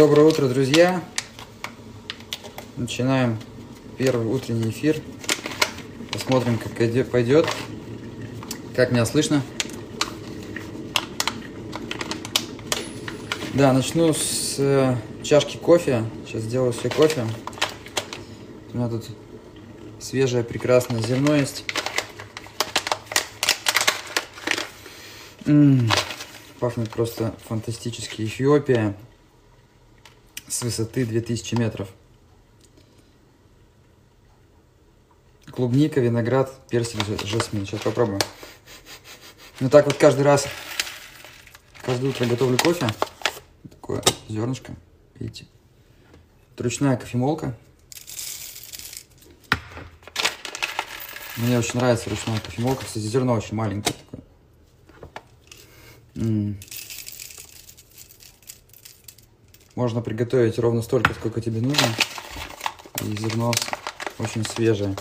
Доброе утро, друзья! Начинаем первый утренний эфир. Посмотрим, как пойдет. Как меня слышно? Да, начну с э, чашки кофе. Сейчас сделаю себе кофе. У меня тут свежее прекрасное зерно есть. М -м -м, пахнет просто фантастически. Эфиопия с высоты 2000 метров. Клубника, виноград, персик, жасмин. Сейчас попробуем. Ну так вот каждый раз, каждое утро готовлю кофе. Такое зернышко, видите. ручная кофемолка. Мне очень нравится ручная кофемолка. Кстати, зерно очень маленькое такое. М -м. Можно приготовить ровно столько, сколько тебе нужно. И зерно очень свежее.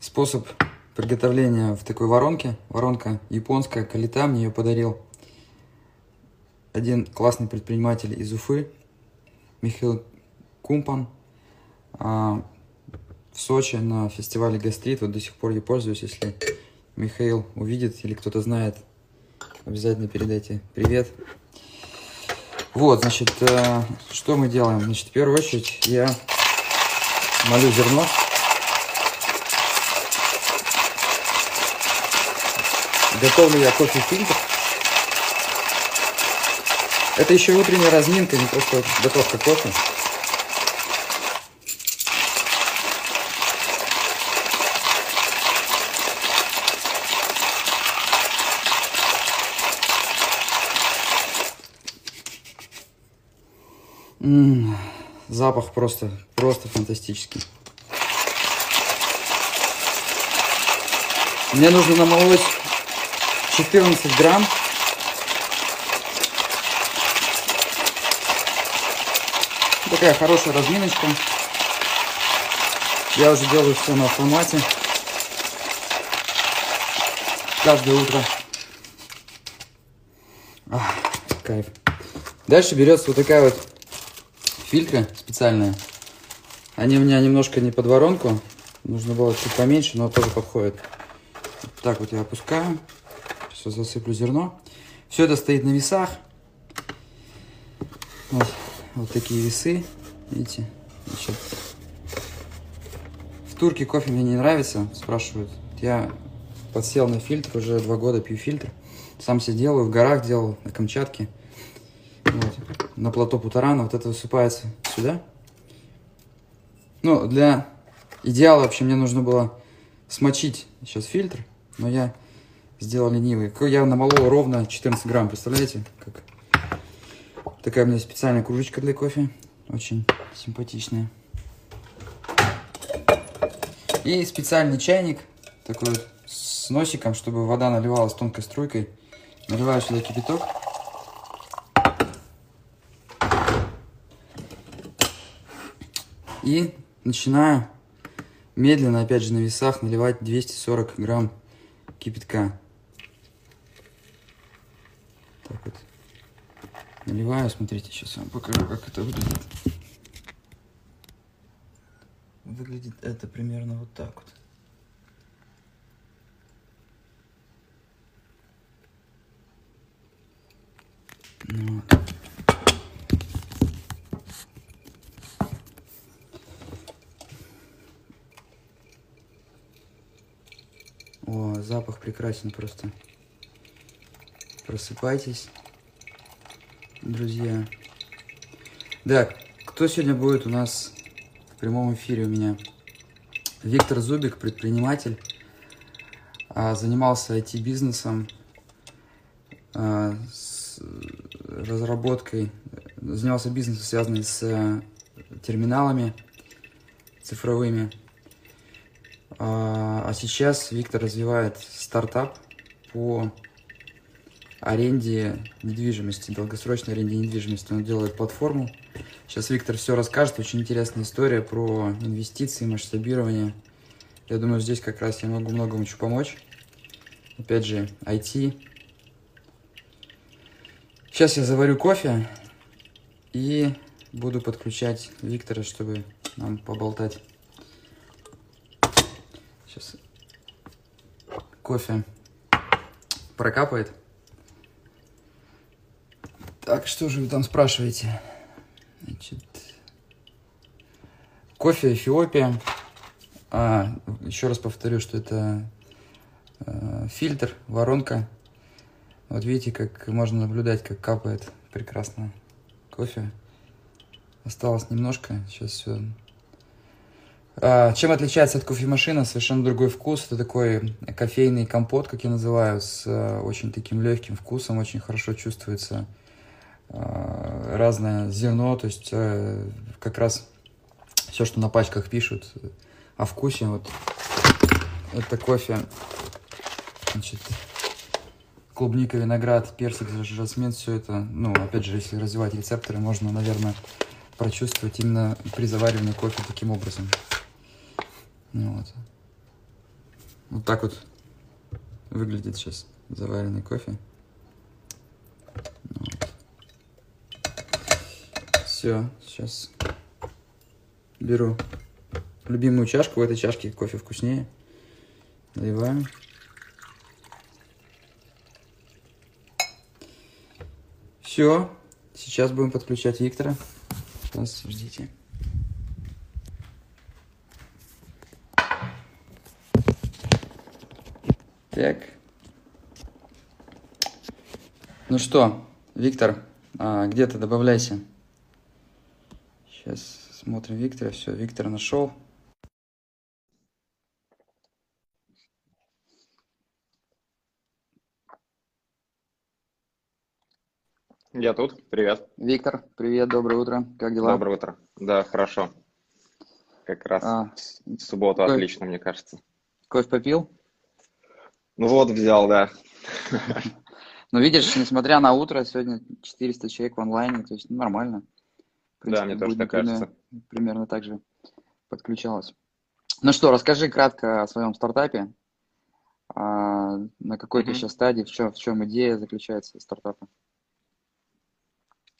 Способ приготовления в такой воронке. Воронка японская, Калита мне ее подарил один классный предприниматель из Уфы, Михаил Кумпан. А, в Сочи на фестивале Гастрит. Вот до сих пор я пользуюсь. Если Михаил увидит или кто-то знает, обязательно передайте привет. Вот, значит, э, что мы делаем? Значит, в первую очередь я молю зерно. Готовлю я кофе-фильтр. Это еще утренняя разминка, не просто готовка кофе. Запах просто, просто фантастический. Мне нужно намолоть 14 грамм. Такая хорошая разминочка. Я уже делаю все на автомате. Каждое утро. Ах, кайф. Дальше берется вот такая вот фильтры специальные. Они у меня немножко не под воронку. Нужно было чуть поменьше, но тоже подходит. Так вот я опускаю. Сейчас засыплю зерно. Все это стоит на весах. Вот, вот такие весы. Видите? Значит, в турке кофе мне не нравится, спрашивают. Я подсел на фильтр, уже два года пью фильтр. Сам себе делаю, в горах делал, на Камчатке. Вот на плато Путарана, вот это высыпается сюда. Ну, для идеала вообще мне нужно было смочить сейчас фильтр, но я сделал ленивый. Я намолол ровно 14 грамм, представляете? Как? Такая у меня специальная кружечка для кофе, очень симпатичная. И специальный чайник, такой вот с носиком, чтобы вода наливалась тонкой струйкой. Наливаю сюда кипяток. И начинаю медленно, опять же, на весах наливать 240 грамм кипятка. Так вот. Наливаю, смотрите, сейчас вам покажу, как это выглядит. Выглядит это примерно вот так вот. Ну вот. О, запах прекрасен просто. Просыпайтесь, друзья. Да, кто сегодня будет у нас в прямом эфире у меня? Виктор Зубик, предприниматель, а, занимался IT-бизнесом, а, разработкой, занимался бизнесом, связанным с терминалами цифровыми. А, а сейчас Виктор развивает стартап по аренде недвижимости, долгосрочной аренде недвижимости. Он делает платформу. Сейчас Виктор все расскажет. Очень интересная история про инвестиции, масштабирование. Я думаю, здесь как раз я могу многому еще помочь. Опять же, IT. Сейчас я заварю кофе. И буду подключать Виктора, чтобы нам поболтать. Сейчас кофе прокапает. Так, что же вы там спрашиваете? Значит, кофе Эфиопия. А, еще раз повторю, что это э, фильтр, воронка. Вот видите, как можно наблюдать, как капает прекрасно кофе. Осталось немножко, сейчас все. А, чем отличается от кофемашины? Совершенно другой вкус. Это такой кофейный компот, как я называю, с а, очень таким легким вкусом. Очень хорошо чувствуется а, разное зерно, то есть а, как раз все, что на пачках пишут о вкусе. Вот это кофе, значит, клубника, виноград, персик, жасмин, все это, ну, опять же, если развивать рецепторы, можно, наверное, прочувствовать именно при заваривании кофе таким образом. Ну, вот. Вот так вот выглядит сейчас заваренный кофе. Ну вот. Все, сейчас беру любимую чашку. В этой чашке кофе вкуснее. Наливаем. Все. Сейчас будем подключать Виктора. Сейчас, ждите. Так. Ну что, Виктор, а, где ты? Добавляйся. Сейчас смотрим Виктора. Все, Виктор нашел. Я тут. Привет. Виктор, привет, доброе утро. Как дела? Доброе утро. Да, хорошо. Как раз А, в субботу кофе- отлично, мне кажется. кофе попил? Ну вот, взял, да. Ну, видишь, несмотря на утро, сегодня 400 человек в онлайне, то есть ну, нормально. Да, мне тоже так кажется. примерно- так же подключалось. Ну что, расскажи кратко о своем стартапе. А, на какой ты Мгм. сейчас стадии, в чем, в чем идея заключается стартапа?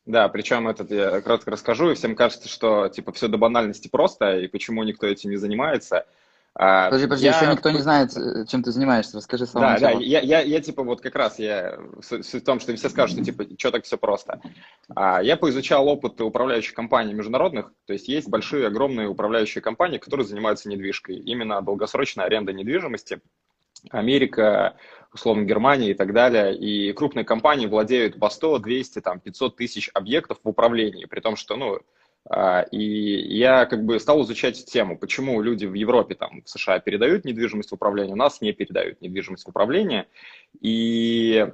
Да, причем этот я кратко расскажу, и всем кажется, что типа все до банальности просто, и почему никто этим не занимается. А, Подожди, подожди, я- еще никто не знает, э, чем ты занимаешься. Расскажи с самого Да, да, начала. я, я, я типа вот как раз я суть в том, что все скажут, что типа что так все просто. А, я поизучал опыт управляющих компаний международных, то есть есть большие, огромные управляющие компании, которые занимаются недвижкой, именно долгосрочной арендой недвижимости. Америка, условно Германия и так далее. И крупные компании владеют по 100, 200, там, 500 тысяч объектов в управлении, при том, что, ну, и я как бы стал изучать тему, почему люди в Европе, там, в США передают недвижимость в управление, у нас не передают недвижимость в управление. И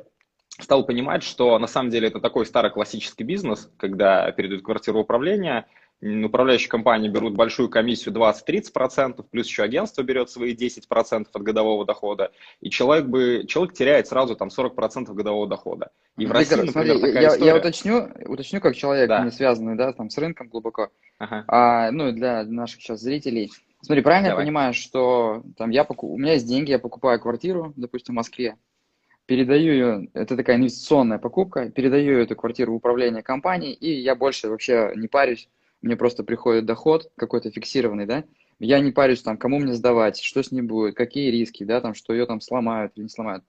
стал понимать, что на самом деле это такой старый классический бизнес, когда передают квартиру м, управляющие компании берут большую комиссию 20-30%, плюс еще агентство берет свои 10% от годового дохода, и человек, бы, человек теряет сразу там 40% годового дохода. И в России, Виктор, например, смотри, такая я, история. я уточню, уточню, как человек, Да. не связанный, да, там, с рынком глубоко. Ага. А, ну, для наших сейчас зрителей. Смотри, правильно Давай. я понимаю, что там я поку... у меня есть деньги, я покупаю квартиру, допустим, в Москве, передаю ее, это такая инвестиционная покупка, передаю эту квартиру в управление компанией, и я больше вообще не парюсь, мне просто приходит доход какой-то фиксированный, да, я не парюсь там, кому мне сдавать, что с ним будет, какие риски, да, там, что ее там сломают или не сломают.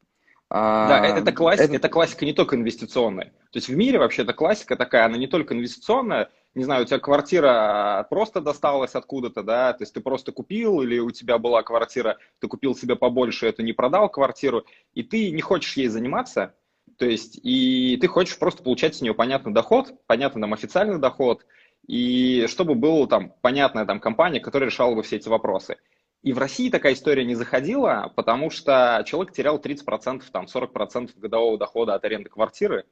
А, Да, э, это, классика, это- это классика не только инвестиционная. То есть в мире вообще эта классика такая, она не только инвестиционная, не знаю, у тебя квартира просто досталась откуда-то, да, то есть ты просто купил, или у тебя была квартира, ты купил себе побольше, эту не продал квартиру, и ты не хочешь ей заниматься, то есть и ты хочешь просто получать с нее понятный доход, понятный нам официальный доход, и чтобы была там понятная там компания, которая решала бы все эти вопросы. И в России такая история не заходила, потому что человек терял 30%, там 40% годового дохода от аренды квартиры.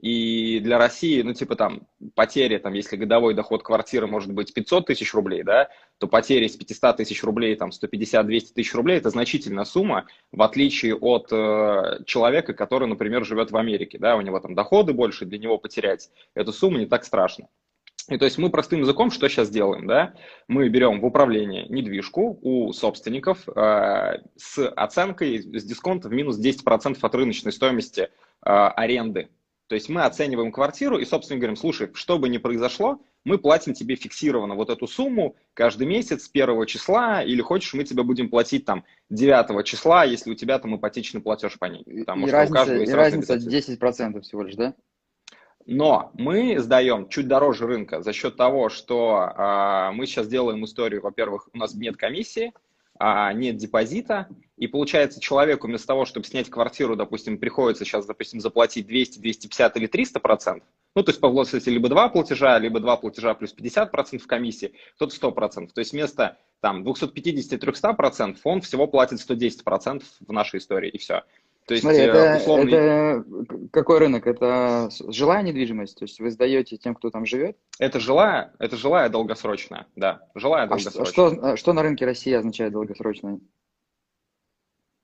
И для России, ну, типа там, потери, там, если годовой доход квартиры может быть 500 тысяч рублей, да, то потери с 500 тысяч рублей, там, 150-200 тысяч рублей, это значительная сумма, в отличие от э, человека, который, например, живет в Америке, да, у него там доходы больше, для него потерять эту сумму не так страшно. И то есть мы простым языком что сейчас делаем, да? Мы берем в управление недвижку у собственников э, с оценкой, с дисконтом в минус 10% от рыночной стоимости э, аренды. То есть мы оцениваем квартиру и, собственно, говорим, слушай, что бы ни произошло, мы платим тебе фиксированно вот эту сумму каждый месяц с первого числа, или хочешь, мы тебе будем платить там 9 числа, если у тебя там ипотечный платеж по ней. Потому и разница, и разница 10% всего лишь, да? Но мы сдаем чуть дороже рынка за счет того, что э, мы сейчас делаем историю, во-первых, у нас нет комиссии, а нет депозита, и получается человеку вместо того, чтобы снять квартиру, допустим, приходится сейчас, допустим, заплатить 200, 250 или 300 процентов, ну, то есть по велосипеде либо два платежа, либо два платежа плюс 50 процентов комиссии, кто-то 100 процентов. То есть вместо там 250-300 процентов он всего платит 110 процентов в нашей истории, и все. То есть, Смотри, это, условно... это какой рынок? Это жилая недвижимость? То есть вы сдаете тем, кто там живет? Это жилая, это жилая долгосрочная, да. Жилая долгосрочная. А что, что на рынке России означает долгосрочная?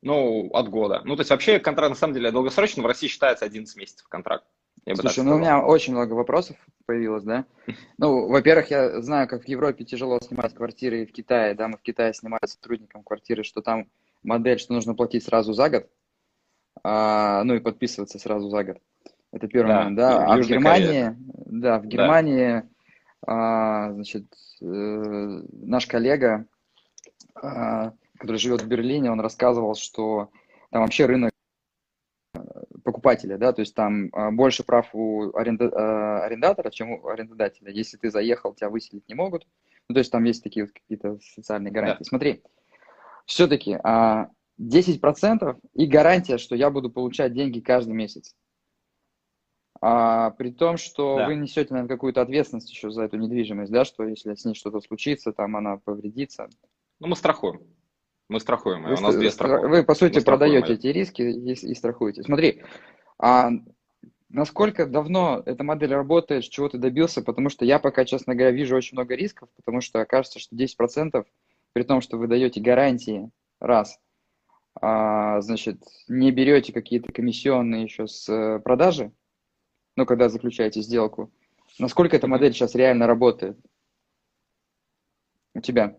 Ну, от года. Ну, то есть вообще контракт, на самом деле, долгосрочный в России считается 11 месяцев контракт. Слушай, ну у меня очень много вопросов появилось, да. Ну, во-первых, я знаю, как в Европе тяжело снимать квартиры и в Китае, да, мы в Китае снимали сотрудникам квартиры, что там модель, что нужно платить сразу за год, а, ну и подписываться сразу за год. Это первый да, момент, да. А в Германии, Корея. да, в Германии, да. а, значит, э, наш коллега, а, который живет в Берлине, он рассказывал, что там вообще рынок э, покупателя, да, то есть там а, больше прав у аренда, а, арендатора, чем у арендодателя. Если ты заехал, тебя выселить не могут. Ну, то есть там есть такие вот какие-то социальные гарантии. Да. Смотри, все-таки а, 10% и гарантия, что я буду получать деньги каждый месяц. А, при том, что да. вы несете, наверное, какую-то ответственность еще за эту недвижимость, да, что если с ней что-то случится, там она повредится. Ну, мы страхуем. Мы страхуем. Вы, у нас две страховки. Вы, по сути, мы продаете эти риски и, и страхуете. Смотри, а насколько давно эта модель работает, с чего ты добился? Потому что я пока, честно говоря, вижу очень много рисков, потому что кажется, что 10%, при том, что вы даете гарантии, раз – значит, не берете какие-то комиссионные еще с э, продажи, ну, когда заключаете сделку, насколько эта модель сейчас реально работает? У тебя?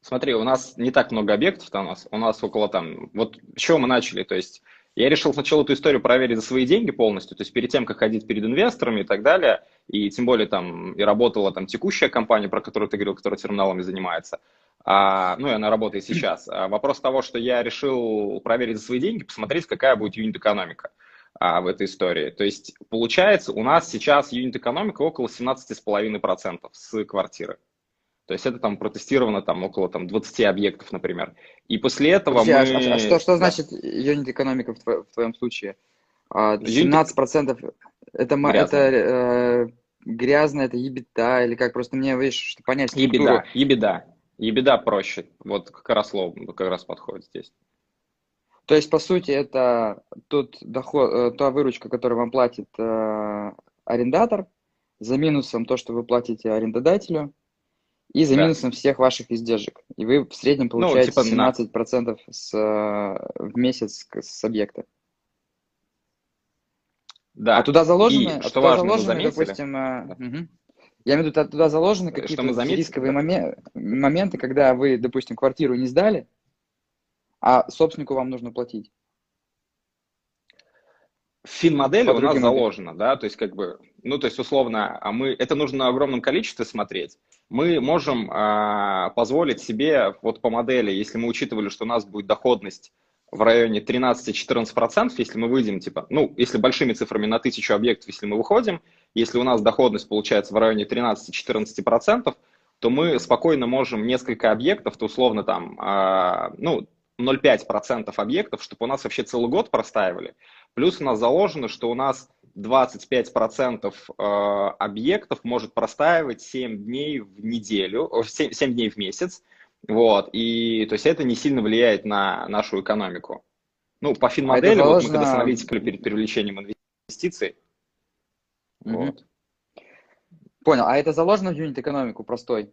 Смотри, у нас не так много объектов у нас, у нас около там, вот с чего мы начали, то есть я решил сначала эту историю проверить за свои деньги полностью, то есть перед тем, как ходить перед инвесторами и так далее, и тем более там и работала там текущая компания, про которую ты говорил, которая терминалами занимается, а, ну и она работает сейчас. А вопрос того, что я решил проверить за свои деньги, посмотреть, какая будет юнит-экономика а, в этой истории. То есть получается, у нас сейчас юнит-экономика около 17,5% с квартиры. То есть это там протестировано там около там, 20 объектов, например. И после этого Подожди, а мы... А, а что, что да. значит юнит-экономика в, тво, в твоем случае? 17% это, это э, грязно, это ебеда, или как? Просто мне, видишь, что понять структуру. Ебеда, ебеда. Проще. Вот как раз слово как раз подходит здесь. То есть, по сути, это тот доход, э, та выручка, которую вам платит э, арендатор, за минусом то, что вы платите арендодателю, и за да. минусом всех ваших издержек. И вы в среднем ну, получаете ну, типа 17% на... с, э, в месяц с объекта. Да. А туда заложены, и, а что туда важно, заложены допустим, э, да. угу. Я имею в виду, туда заложены какие-то рисковые да? момен- моменты, когда вы, допустим, квартиру не сдали, а собственнику вам нужно платить. В фин-модели у нас заложено, да, то есть как бы, ну то есть условно, а мы, это нужно на огромном количестве смотреть. Мы можем а, позволить себе вот по модели, если мы учитывали, что у нас будет доходность в районе 13-14%, если мы выйдем, типа, ну, если большими цифрами на тысячу объектов, если мы выходим, если у нас доходность получается в районе 13-14%, то мы спокойно можем несколько объектов, то условно там, э, ну, 0,5% объектов, чтобы у нас вообще целый год простаивали. Плюс у нас заложено, что у нас 25% э, объектов может простаивать 7 дней в неделю, 7, 7 дней в месяц, вот, и то есть это не сильно влияет на нашу экономику. Ну, по финмодели, а вот мы когда с перед привлечением инвестиций. Угу. Вот. Понял. А это заложено в юнит-экономику простой?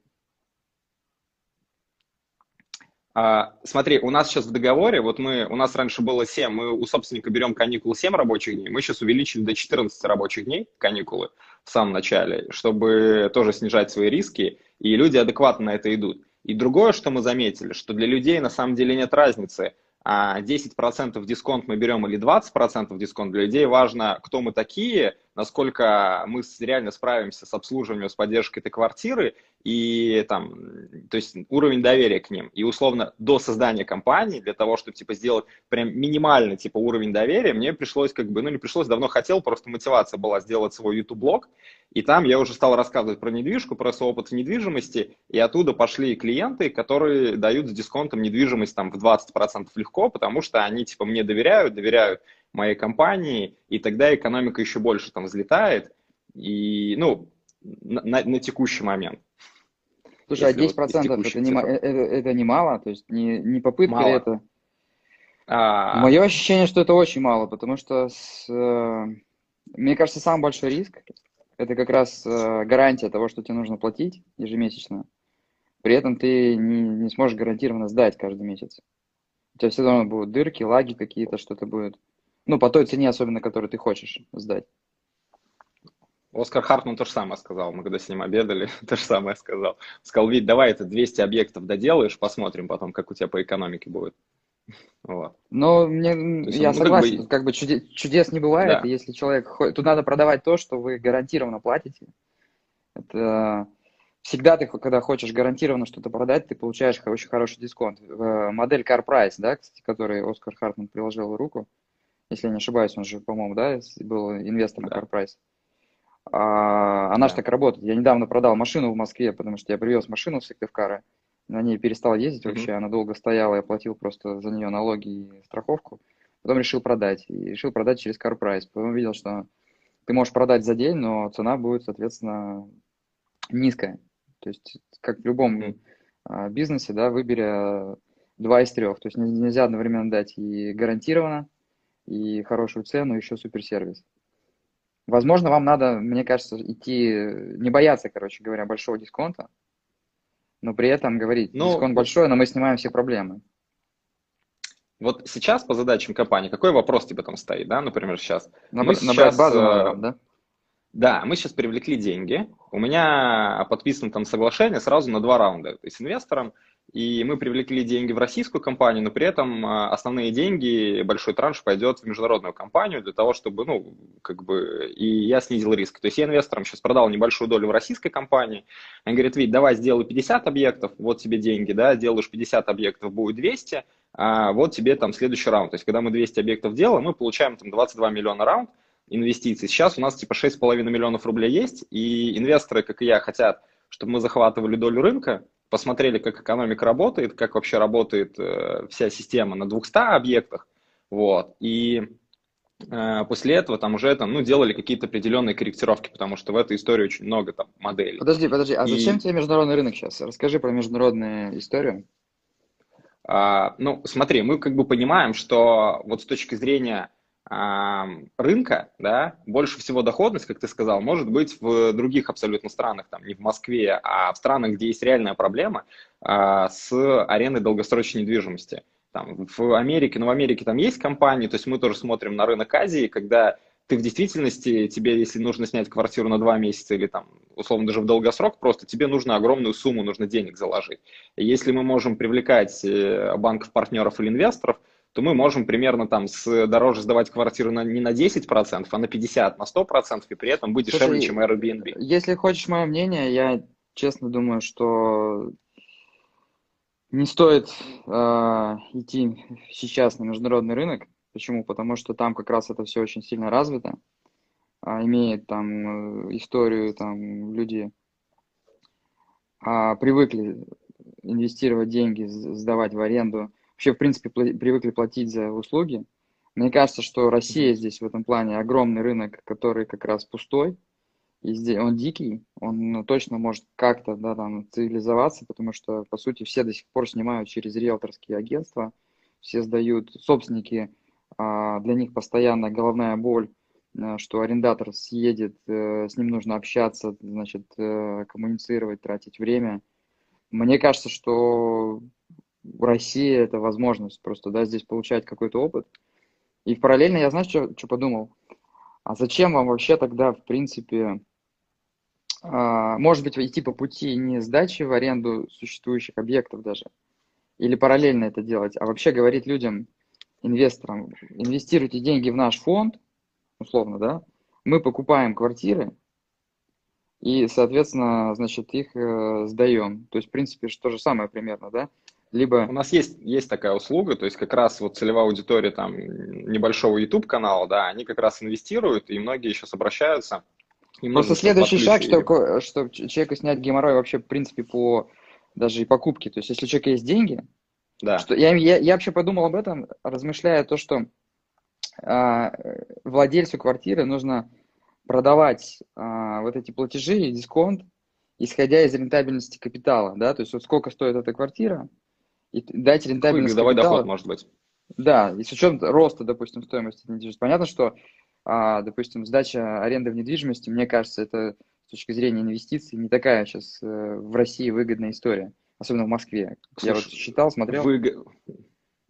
А, смотри, у нас сейчас в договоре, вот мы, у нас раньше было 7, мы у собственника берем каникулы 7 рабочих дней, мы сейчас увеличили до 14 рабочих дней каникулы в самом начале, чтобы тоже снижать свои риски, и люди адекватно на это идут. И другое, что мы заметили, что для людей на самом деле нет разницы, 10% а, дисконт мы берем или 20% дисконт, для людей важно, кто мы такие, насколько мы реально справимся с обслуживанием, с поддержкой этой квартиры, и там, то есть уровень доверия к ним. И условно до создания компании, для того, чтобы типа сделать прям минимальный типа уровень доверия, мне пришлось как бы, ну не пришлось, давно хотел, просто мотивация была сделать свой YouTube-блог, и там я уже стал рассказывать про недвижку, про свой опыт в недвижимости, и оттуда пошли клиенты, которые дают с дисконтом недвижимость там в 20% легко, потому что они типа мне доверяют, доверяют моей компании, и тогда экономика еще больше там взлетает, и, ну, на, на, на текущий момент. Слушай, а 10% вот это, не, это, это не мало, то есть не, не попытка мало. это? А... Мое ощущение, что это очень мало, потому что с, э, мне кажется, самый большой риск это как раз э, гарантия того, что тебе нужно платить ежемесячно. При этом ты не, не сможешь гарантированно сдать каждый месяц. У тебя все равно будут дырки, лаги какие-то, что-то будет. Ну, по той цене, особенно, которую ты хочешь сдать. Оскар Хартман то же самое сказал. Мы когда с ним обедали, то же самое сказал. Сказал, ведь давай это 200 объектов доделаешь, посмотрим потом, как у тебя по экономике будет. Вот. Но мне, есть, я ну, согласен, как бы, как бы чудес, чудес не бывает, да. если человек, тут надо продавать то, что вы гарантированно платите. Это всегда ты, когда хочешь гарантированно что-то продать, ты получаешь очень хороший дисконт. Модель Car Price, да, кстати, которой Оскар Хартман приложил руку, если я не ошибаюсь, он же, по-моему, да, был инвестором да. Car Price. А, она да. же так работает. Я недавно продал машину в Москве, потому что я привез машину в Сыктывкара, на ней перестал ездить вообще, mm-hmm. она долго стояла, я платил просто за нее налоги и страховку. Потом решил продать. И решил продать через Car Price. Потом увидел, что ты можешь продать за день, но цена будет, соответственно, низкая. То есть, как в любом mm-hmm. бизнесе, да, выбери два из трех. То есть нельзя одновременно дать и гарантированно, и хорошую цену, еще суперсервис. Возможно, вам надо, мне кажется, идти, не бояться, короче говоря, большого дисконта, но при этом говорить, ну, дисконт большой, но мы снимаем все проблемы. Вот сейчас по задачам компании, какой вопрос тебе там стоит, да, например, сейчас? Набр- мы сейчас базу, э, да? Да, мы сейчас привлекли деньги. У меня подписано там соглашение сразу на два раунда. То есть инвестором и мы привлекли деньги в российскую компанию, но при этом а, основные деньги, большой транш пойдет в международную компанию для того, чтобы, ну, как бы, и я снизил риск. То есть я инвесторам сейчас продал небольшую долю в российской компании. Он говорит, Вить, давай сделай 50 объектов, вот тебе деньги, да, делаешь 50 объектов, будет 200, а вот тебе там следующий раунд. То есть когда мы 200 объектов делаем, мы получаем там 22 миллиона раунд инвестиций. Сейчас у нас типа 6,5 миллионов рублей есть, и инвесторы, как и я, хотят, чтобы мы захватывали долю рынка, посмотрели, как экономика работает, как вообще работает э, вся система на 200 объектах, вот, и э, после этого там уже там, ну, делали какие-то определенные корректировки, потому что в этой истории очень много там моделей. Подожди, подожди, а и... зачем тебе международный рынок сейчас? Расскажи про международную историю. А, ну, смотри, мы как бы понимаем, что вот с точки зрения рынка, да, больше всего доходность, как ты сказал, может быть в других абсолютно странах, там, не в Москве, а в странах, где есть реальная проблема а, с арендой долгосрочной недвижимости. Там, в Америке, ну, в Америке там есть компании, то есть мы тоже смотрим на рынок Азии, когда ты в действительности, тебе, если нужно снять квартиру на два месяца или там, условно, даже в долгосрок, просто тебе нужно огромную сумму, нужно денег заложить. Если мы можем привлекать э, банков, партнеров или инвесторов, то мы можем примерно там с, дороже сдавать квартиру на, не на 10%, а на 50%, на 100%, и при этом быть Слушай, дешевле, чем Airbnb. Если хочешь мое мнение, я честно думаю, что не стоит э, идти сейчас на международный рынок. Почему? Потому что там как раз это все очень сильно развито, а, имеет там э, историю, там люди а, привыкли инвестировать деньги, сдавать в аренду вообще, в принципе, привыкли платить за услуги. Мне кажется, что Россия здесь в этом плане огромный рынок, который как раз пустой, и здесь он дикий, он ну, точно может как-то да, там, цивилизоваться, потому что, по сути, все до сих пор снимают через риэлторские агентства, все сдают, собственники, а, для них постоянно головная боль, э, что арендатор съедет, э, с ним нужно общаться, значит, э, коммуницировать, тратить время. Мне кажется, что в России это возможность просто, да, здесь получать какой-то опыт. И параллельно я, знаешь, что, что подумал? А зачем вам вообще тогда, в принципе, а, может быть, идти по пути не сдачи в аренду существующих объектов даже, или параллельно это делать, а вообще говорить людям, инвесторам, инвестируйте деньги в наш фонд, условно, да, мы покупаем квартиры, и, соответственно, значит, их э, сдаем. То есть, в принципе, то же самое примерно, да? Либо... У нас есть, есть такая услуга, то есть как раз вот целевая аудитория там небольшого YouTube-канала, да, они как раз инвестируют, и многие сейчас обращаются. Просто следующий шаг, чтобы, чтобы человеку снять геморрой вообще, в принципе, по даже и покупке. То есть, если у человека есть деньги, да. что, я, я, я вообще подумал об этом, размышляя то, что а, владельцу квартиры нужно продавать а, вот эти платежи и дисконт, исходя из рентабельности капитала, да, то есть вот сколько стоит эта квартира, и дать рентабельность Годовой капитала. доход, может быть. Да, и с учетом роста, допустим, стоимости недвижимости. Понятно, что, а, допустим, сдача аренды в недвижимости, мне кажется, это с точки зрения инвестиций не такая сейчас э, в России выгодная история, особенно в Москве. Слушай, Я вот считал, смотрел. Вы...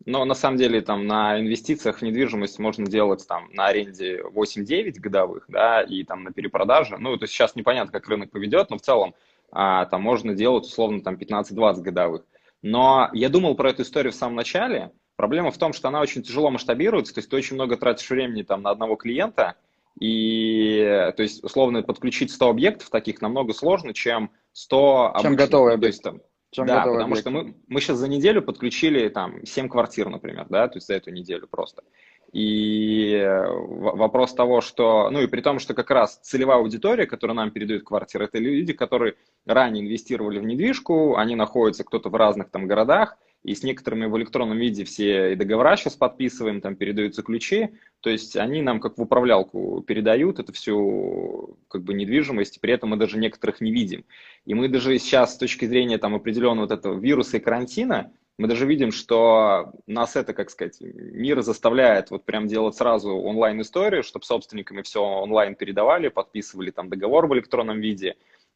Но на самом деле там на инвестициях в недвижимость можно делать там на аренде 8-9 годовых, да, и там на перепродаже. Ну, то есть сейчас непонятно, как рынок поведет, но в целом а, там можно делать условно там 15-20 годовых. Но я думал про эту историю в самом начале. Проблема в том, что она очень тяжело масштабируется, то есть ты очень много тратишь времени там на одного клиента, и то есть условно подключить 100 объектов таких намного сложно, чем 100 чем готовые объекты. Там, чем да, потому объекты. что мы, мы сейчас за неделю подключили там 7 квартир, например, да, то есть за эту неделю просто. И вопрос того, что, ну и при том, что как раз целевая аудитория, которая нам передают квартиры, это люди, которые ранее инвестировали в недвижку, они находятся кто-то в разных там городах, и с некоторыми в электронном виде все и договора сейчас подписываем, там передаются ключи, то есть они нам как в управлялку передают это всю как бы недвижимость, при этом мы даже некоторых не видим. И мы даже сейчас с точки зрения там определенного вот этого вируса и карантина, мы даже видим, что нас это, как сказать, мир заставляет вот прям делать сразу онлайн-историю, чтобы собственниками все онлайн передавали, подписывали там договор в электронном виде.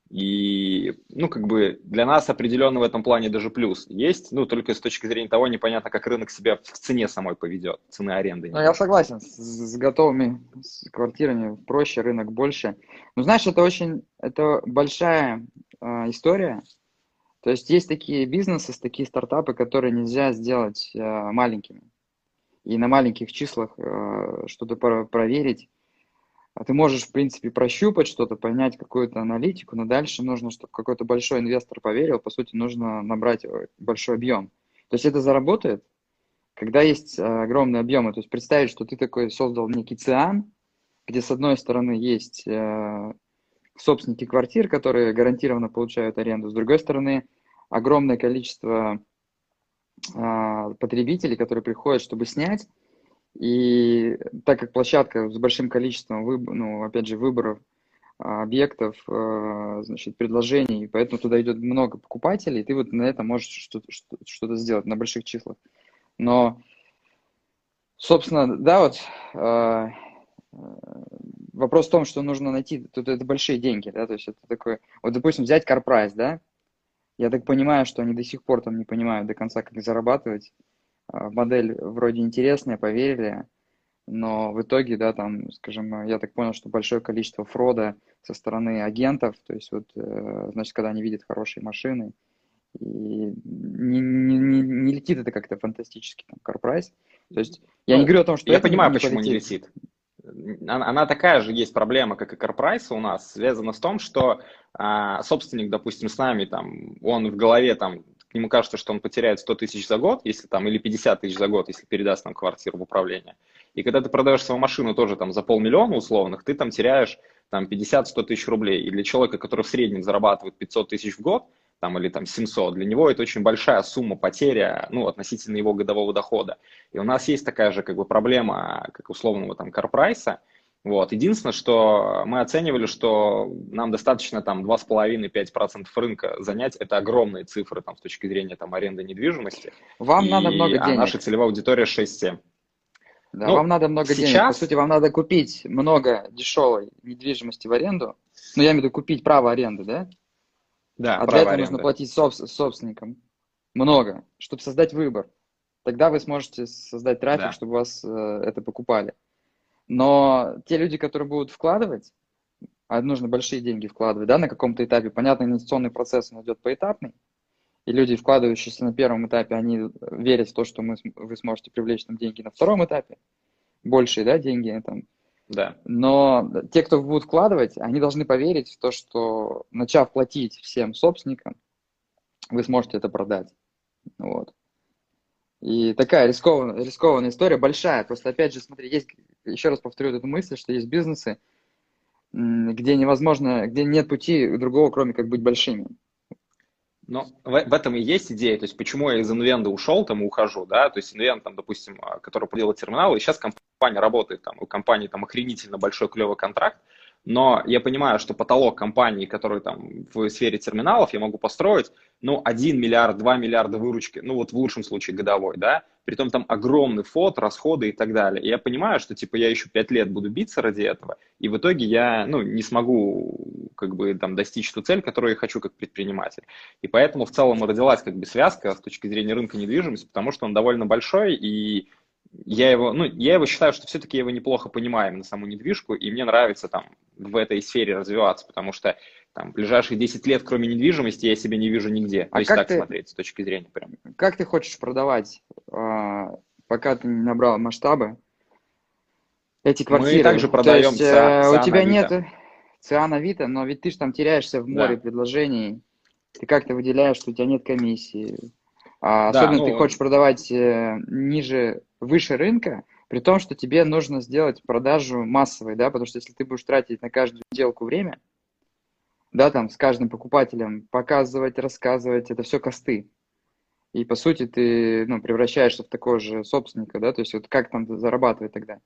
И, ну, как бы для нас определенно в этом плане даже плюс есть, ну, только с точки зрения того, непонятно, как рынок себя в цене самой поведет, цены аренды. Ну, я согласен, с, с готовыми с квартирами проще, рынок больше. Но знаешь, это очень, это большая э, история, то есть есть такие бизнесы, такие стартапы, которые нельзя сделать э, маленькими. И на маленьких числах э, что-то проверить. А ты можешь, в принципе, прощупать что-то, понять какую-то аналитику, но дальше нужно, чтобы какой-то большой инвестор поверил, по сути, нужно набрать э, большой объем. То есть это заработает, когда есть огромные объемы. То есть представить, что ты такой создал некий циан, где с одной стороны есть собственники квартир, которые гарантированно получают аренду, с другой стороны огромное количество потребителей, которые приходят, чтобы снять. И так как площадка с большим количеством, выб... ну, опять же, выборов, а, объектов, а, значит, предложений, поэтому туда идет много покупателей, и ты вот на этом можешь что-то, что-то сделать на больших числах. Но, собственно, да, вот вопрос в том, что нужно найти, тут это большие деньги, да, то есть это такой, вот, допустим, взять CarPrice, да, я так понимаю, что они до сих пор там не понимают до конца, как зарабатывать. А, модель вроде интересная, поверили, но в итоге, да, там, скажем, я так понял, что большое количество фрода со стороны агентов, то есть вот, э, значит, когда они видят хорошие машины, и не, не, не, не летит это как-то фантастически, там, CarPrice. То есть я ну, не говорю о том, что... Я понимаю, не почему полетит. не летит она, она такая же есть проблема, как и CarPrice у нас, связана с том, что а, собственник, допустим, с нами, там, он в голове, там, к нему кажется, что он потеряет 100 тысяч за год, если там, или 50 тысяч за год, если передаст нам квартиру в управление. И когда ты продаешь свою машину тоже там за полмиллиона условных, ты там теряешь там 50-100 тысяч рублей. И для человека, который в среднем зарабатывает 500 тысяч в год, там, или там 700, для него это очень большая сумма потеря, ну, относительно его годового дохода. И у нас есть такая же, как бы, проблема, как условного там карпрайса, вот. Единственное, что мы оценивали, что нам достаточно там 2,5-5% рынка занять. Это огромные цифры там, с точки зрения там, аренды недвижимости. Вам и, надо много а денег. наша целевая аудитория 6-7. Да, ну, вам надо много сейчас... денег. По сути, вам надо купить много дешевой недвижимости в аренду. Ну, я имею в виду купить право аренды, да? Да, а для этого аренды. нужно платить собс- собственникам много, чтобы создать выбор. Тогда вы сможете создать трафик, да. чтобы вас э, это покупали. Но те люди, которые будут вкладывать, а нужно большие деньги вкладывать, да, на каком-то этапе, понятно, инвестиционный процесс он идет поэтапный, и люди, вкладывающиеся на первом этапе, они верят в то, что мы, вы сможете привлечь там деньги на втором этапе, большие, да, деньги там. Да. Но те, кто будут вкладывать, они должны поверить в то, что начав платить всем собственникам, вы сможете это продать. Вот. И такая рискованная, рискованная история, большая. Просто, опять же, смотри, есть, еще раз повторю эту мысль, что есть бизнесы, где невозможно, где нет пути другого, кроме как быть большими. Но в, в этом и есть идея, то есть почему я из Инвенда ушел, там и ухожу, да, то есть Инвент, там, допустим, а, который делал терминалы, и сейчас компания работает, там, у компании там охренительно большой клевый контракт, но я понимаю, что потолок компании, который там в сфере терминалов, я могу построить, ну, 1 миллиард, 2 миллиарда выручки, ну, вот в лучшем случае годовой, да, притом там огромный фот, расходы и так далее. И я понимаю, что, типа, я еще 5 лет буду биться ради этого, и в итоге я, ну, не смогу, как бы, там, достичь ту цель, которую я хочу как предприниматель. И поэтому в целом родилась, как бы, связка с точки зрения рынка недвижимости, потому что он довольно большой, и я его, ну, я его считаю, что все-таки его неплохо понимаю на саму недвижку, и мне нравится там в этой сфере развиваться, потому что там ближайшие 10 лет, кроме недвижимости, я себя не вижу нигде. А как так ты, смотреть с точки зрения прям. Как ты хочешь продавать, а, пока ты не набрал масштабы, эти квартиры? Мы также продаем То есть, э, у тебя нет Авито. циан Авито, но ведь ты же там теряешься в море Да. предложений. Ты как-то выделяешь, что у тебя нет комиссии. А Да, особенно ты ну- хочешь продавать э, ниже, выше рынка, при том, что тебе нужно сделать продажу массовой, да, потому что если ты будешь тратить на каждую сделку время, да, там с каждым покупателем показывать, рассказывать, это все косты. И по сути ты, ну, превращаешься в такого же собственника, да, то есть вот как там зарабатывать тогда?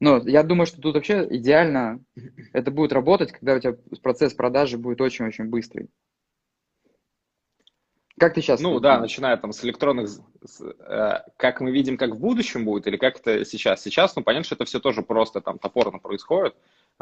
Ну, я думаю, что тут вообще идеально это будет работать, когда у тебя процесс продажи будет очень-очень быстрый. Как ты сейчас? Ну да, начиная там с электронных, с, э, как мы видим, как в будущем будет, или как это сейчас. Сейчас, ну понятно, что это все тоже просто там топорно происходит,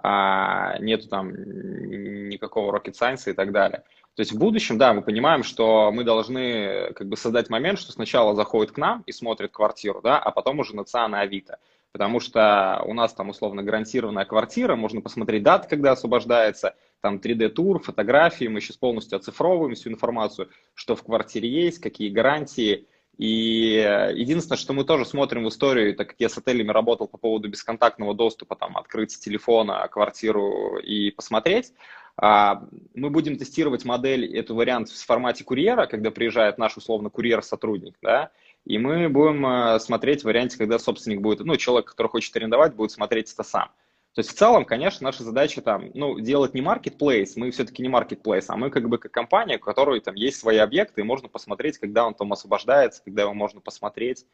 а нету там никакого rocket science и так далее. То есть в будущем, да, мы понимаем, что мы должны как бы создать момент, что сначала заходит к нам и смотрит квартиру, да, а потом уже на ЦА, на Авито. Потому что у нас там условно гарантированная квартира, можно посмотреть даты, когда освобождается, там 3D-тур, фотографии, мы сейчас полностью оцифровываем всю информацию, что в квартире есть, какие гарантии. И единственное, что мы тоже смотрим в историю, так как я с отелями работал по поводу бесконтактного доступа, там, открыть с телефона квартиру и посмотреть, а, мы будем тестировать модель, эту вариант в формате курьера, когда приезжает наш условно курьер-сотрудник, да, и мы будем э, смотреть в варианте, когда собственник будет, ну, человек, который хочет арендовать, будет смотреть это сам. То есть в целом, конечно, наша задача там, ну, делать не marketplace, мы все-таки не marketplace, а мы как бы как компания, у которой там есть свои объекты, и можно посмотреть, когда он там освобождается, когда его можно посмотреть.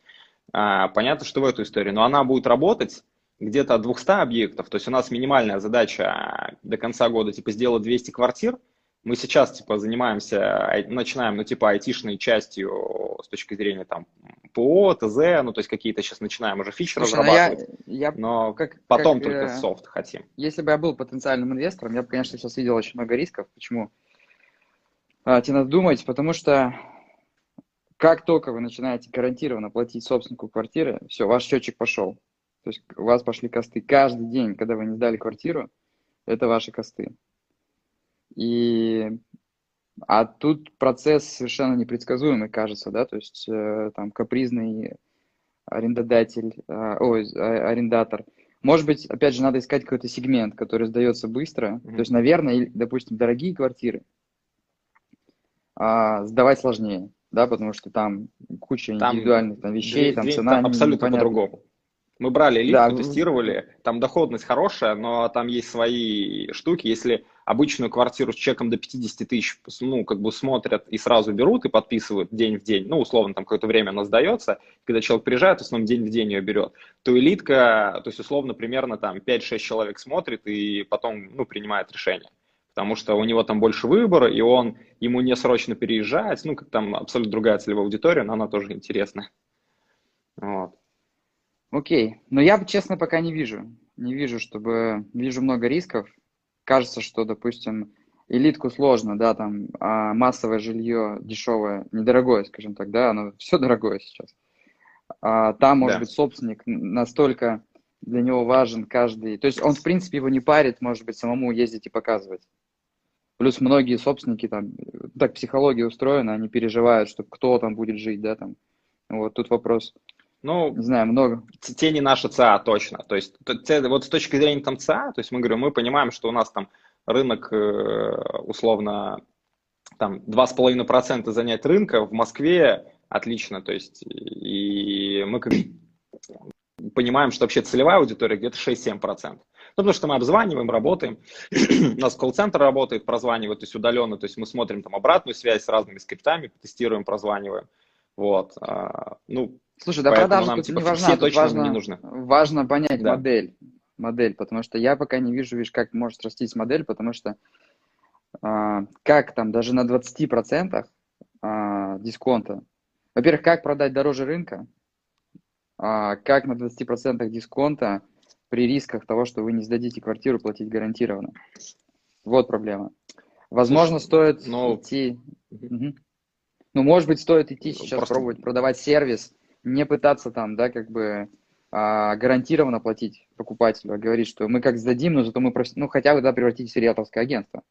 А, понятно, что в эту историю, но она будет работать где-то от 200 объектов, то есть у нас минимальная задача до конца года, типа, сделать 200 квартир, мы сейчас, типа, занимаемся, ай- начинаем, ну, типа, айтишной частью с точки зрения, там, ПО, ТЗ, ну, то есть какие-то сейчас начинаем уже фичи Слушай, ну я, разрабатывать, я, но как, потом как, только э, софт хотим. если бы я был потенциальным инвестором, я бы, конечно, сейчас видел очень много рисков. Почему? А, тебе надо думать, потому что как только вы начинаете гарантированно платить собственнику квартиры, все, ваш счетчик пошел. То есть у вас пошли косты. Каждый день, когда вы не сдали квартиру, это ваши косты. И а тут процесс совершенно непредсказуемый, кажется, да, то есть э, там капризный арендодатель, э, ой, а- арендатор. Может быть, опять же, надо искать какой-то сегмент, который сдается быстро. Мгм. То есть, наверное, допустим, дорогие квартиры а, сдавать сложнее, да, потому что там куча Там индивидуальных там, вещей, Две- там цена там абсолютно по-другому. Мы брали элитку, Да, тестировали, там доходность хорошая, но там есть свои штуки. Если обычную квартиру с чеком до 50 тысяч, ну, как бы смотрят и сразу берут и подписывают день в день, ну, условно, там какое-то время она сдается, когда человек приезжает, в основном день в день ее берет, то элитка, то есть, условно, примерно там 5-6 человек смотрит и потом, ну, принимает решение. Потому что у него там больше выбора, и он, ему не срочно переезжать, ну, как там абсолютно другая целевая аудитория, но она тоже интересна. Вот. Окей, но я, честно, пока не вижу. Не вижу, чтобы... Вижу много рисков. Кажется, что, допустим, элитку сложно, да, там, а массовое жилье дешевое, недорогое, скажем так, да, оно все дорогое сейчас. А там, может Да. быть, собственник настолько для него важен каждый... То есть он, в принципе, его не парит, может быть, самому ездить и показывать. Плюс многие собственники там, так психология устроена, они переживают, что кто там будет жить, да, там. Вот тут вопрос. Ну, не знаю, много. Те не наши ЦА точно. То есть вот с точки зрения там ЦА, то есть мы говорим, мы понимаем, что у нас там рынок э, условно там 2,5% занять рынка в Москве отлично, то есть и мы как понимаем, что вообще целевая аудитория где-то 6-7%. Ну, потому что мы обзваниваем, работаем. У нас колл-центр работает, прозванивает, то есть удаленно, то есть мы смотрим там обратную связь с разными скриптами, тестируем, прозваниваем. Вот. А, ну, Слушай, да продажа нам, тут типа, не важна, все точно важно, не нужны. Важно понять да. модель, модель, потому что я пока не вижу, видишь, как может растись модель, потому что а, как там даже на 20% а, дисконта. Во-первых, как продать дороже рынка, а, как на 20% дисконта при рисках того, что вы не сдадите квартиру, платить гарантированно. Вот проблема. Возможно, стоит но... идти... Угу. Ну, может быть, стоит идти сейчас Просто... пробовать продавать сервис, не пытаться там, да, как бы а, гарантированно платить покупателю, а говорить, что мы как сдадим, но зато мы, просто, ну, хотя бы, да, превратитесь в риэлторское агентство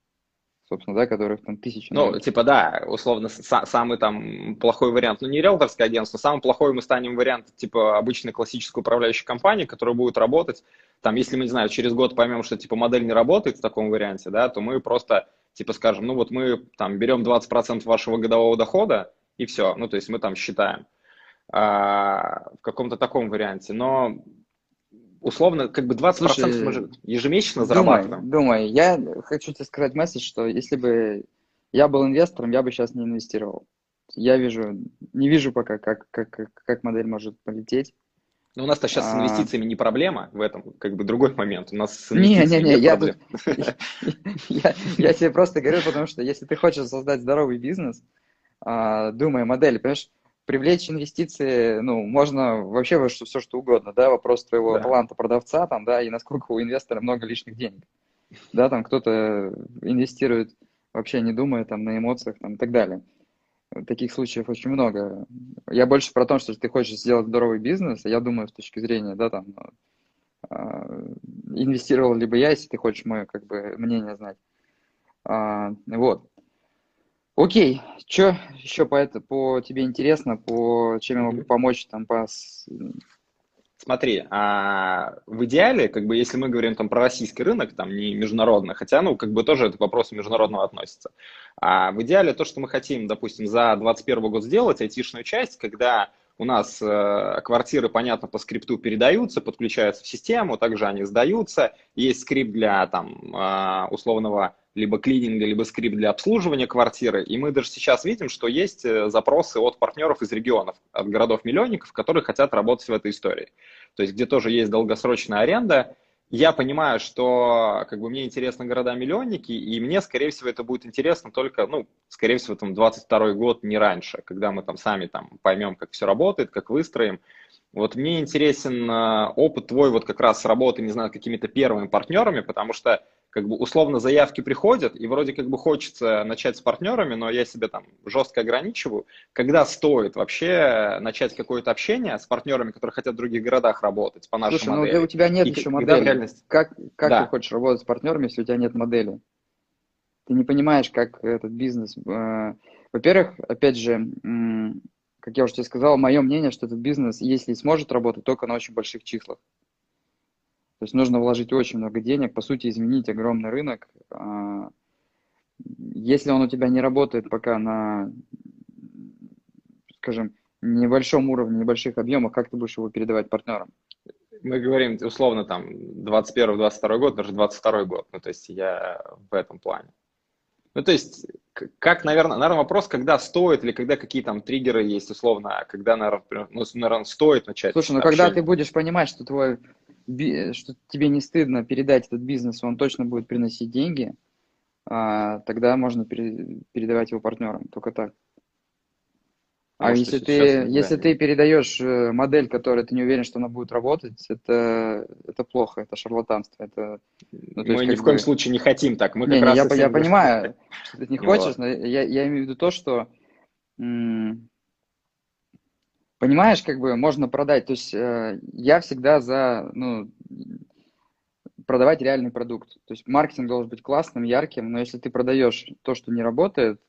собственно, да, которых там тысячи. Ну, типа, да, условно, самый там плохой вариант, ну, не риэлторское агентство, самый плохой мы станем вариант, типа, обычной классической управляющей компании, которая будет работать, там, если мы, не знаю, через год поймем, что, типа, модель не работает в таком варианте, да, то мы просто, типа, скажем, ну, вот мы там берем 20% вашего годового дохода, и все, ну, то есть мы там считаем в каком-то таком варианте, но условно, как бы 20% Слушай, мы же ежемесячно зарабатываем. Думай, думай, я хочу тебе сказать месседж, что если бы я был инвестором, я бы сейчас не инвестировал. Я вижу, не вижу пока, как, как, как, как модель может полететь. Но у нас-то сейчас а... с инвестициями не проблема в этом, как бы другой момент. У нас с инвестициями не, не, не, я, тут, я, я тебе просто говорю, потому что если ты хочешь создать здоровый бизнес, а, думай модель, понимаешь, привлечь инвестиции, ну, можно вообще во что, все что угодно, да, вопрос твоего да. таланта продавца, там, да, и насколько у инвестора много лишних денег, да, там кто-то инвестирует вообще не думая там на эмоциях, там, и так далее. Таких случаев очень много. Я больше про то, что ты хочешь сделать здоровый бизнес, а я думаю с точки зрения, да, там, э, инвестировал либо я, если ты хочешь мое, как бы, мнение знать. А, вот. Окей, что еще по, это, по тебе интересно, по чем я могу помочь там по... Смотри, а в идеале, как бы, если мы говорим там про российский рынок, там не международный, хотя, ну, как бы тоже это к вопросу международного относится. А в идеале то, что мы хотим, допустим, за 2021 год сделать, айтишную часть, когда у нас э, квартиры, понятно, по скрипту передаются, подключаются в систему, также они сдаются, есть скрипт для там э, условного либо клининга, либо скрипт для обслуживания квартиры. И мы даже сейчас видим, что есть э, запросы от партнеров из регионов, от городов-миллионников, которые хотят работать в этой истории. То есть где тоже есть долгосрочная аренда. Я понимаю, что как бы мне интересны города-миллионники, и мне, скорее всего, это будет интересно только, ну, скорее всего, там 22 год, не раньше, когда мы там сами там поймем, как все работает, как выстроим. Вот мне интересен э, опыт твой вот как раз работы, не знаю, какими-то первыми партнерами, потому что как бы условно заявки приходят, и вроде как бы хочется начать с партнерами, но я себе там жестко ограничиваю, когда стоит вообще начать какое-то общение с партнерами, которые хотят в других городах работать по нашей Слушай, модели. ну у тебя нет и еще модели. Реальность... Как, как да. ты хочешь работать с партнерами, если у тебя нет модели? Ты не понимаешь, как этот бизнес... Э, во-первых, опять же, как я уже тебе сказал, мое мнение, что этот бизнес, если сможет работать, только на очень больших числах. То есть нужно вложить очень много денег, по сути, изменить огромный рынок. А, если он у тебя не работает пока на, скажем, небольшом уровне, небольших объемах, как ты будешь его передавать партнерам? Мы говорим условно там 21-22 год, даже 22 год. Ну, то есть я в этом плане. Ну, то есть, как, наверное, наверное, вопрос, когда стоит или когда какие там триггеры есть, условно, а когда, наверное, ну, наверное стоит начать. Слушай, ну общение. когда ты будешь понимать, что твой что тебе не стыдно передать этот бизнес, он точно будет приносить деньги, а, тогда можно передавать его партнерам, только так. А если ты, если ты передаешь э, модель, которая ты не уверен, что она будет работать, это, это плохо, это шарлатанство. Это, ну, мы есть, ни в коем бы... случае не хотим так. Мы не, как не, раз я, я понимаю, что ты не хочешь, но я, я имею в виду то, что Понимаешь, как бы можно продать. То есть э, я всегда за ну, продавать реальный продукт. То есть маркетинг должен быть классным, ярким, но если ты продаешь то, что не работает,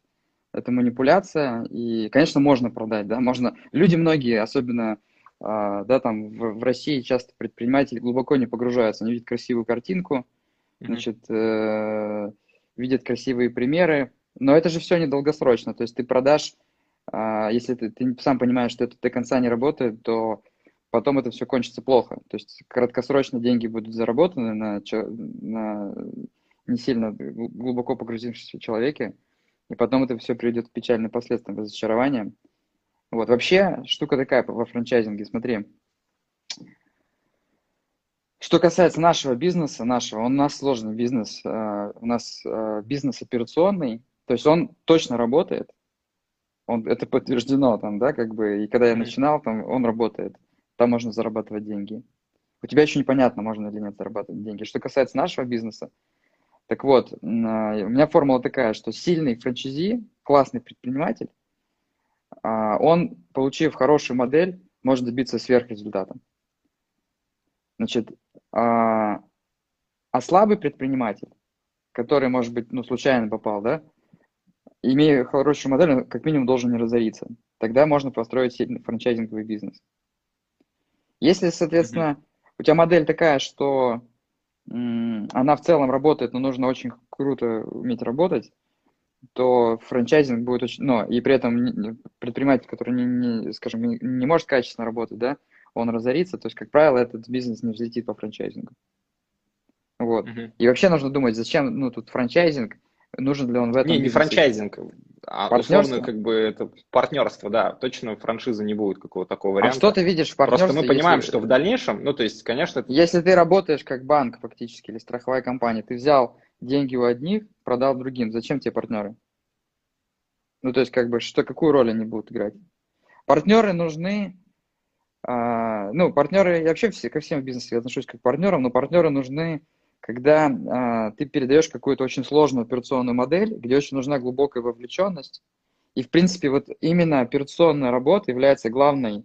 это манипуляция, и, конечно, можно продать, да, можно. Люди многие, особенно, а, да, там в, в России часто предприниматели глубоко не погружаются, они видят красивую картинку, значит, э, видят красивые примеры, но это же все недолгосрочно, то есть ты продашь, э, если ты, ты сам понимаешь, что это до конца не работает, то потом это все кончится плохо. То есть краткосрочно деньги будут заработаны на, на не сильно глубоко погрузившемся человеке, и потом это все приведет к печальным последствиям, разочарованиям. Вот, вообще, штука такая во франчайзинге, смотри. Что касается нашего бизнеса, нашего, он у нас сложный бизнес, э, у нас э, бизнес операционный, то есть он точно работает, он, это подтверждено там, да, как бы, и когда я начинал, там, он работает там можно зарабатывать деньги. У тебя еще непонятно, можно или нет зарабатывать деньги. Что касается нашего бизнеса, так вот, у меня формула такая, что сильный франчайзи, классный предприниматель, а, он, получив хорошую модель, может добиться сверхрезультата. Значит, а, а слабый предприниматель, который, может быть, ну, случайно попал, да, имея хорошую модель, как минимум должен не разориться. Тогда можно построить сильный франчайзинговый бизнес. Если, соответственно, mm-hmm. у тебя модель такая, что она в целом работает, но нужно очень круто уметь работать, то франчайзинг будет очень... Ну, и при этом предприниматель, который, не, не, скажем, не, может качественно работать, да, он разорится, то есть, как правило, этот бизнес не взлетит по франчайзингу. Вот. Mm-hmm. И вообще нужно думать, зачем, ну, тут франчайзинг, нужен ли он в этом Не, бизнесе. не франчайзинг, а условно как бы это партнерство, да, точно франшизы не будет какого-то такого варианта. А что ты видишь в партнерстве? Просто мы понимаем, если... что в дальнейшем, ну то есть, конечно... Это... Если ты работаешь как банк фактически или страховая компания, ты взял деньги у одних, продал другим, зачем тебе партнеры? Ну то есть как бы что, какую роль они будут играть? Партнеры нужны, а, ну партнеры, я вообще все, ко всем в бизнесе отношусь как к партнерам, но партнеры нужны когда а, ты передаешь какую-то очень сложную операционную модель, где очень нужна глубокая вовлеченность. И, в принципе, вот именно операционная работа является главной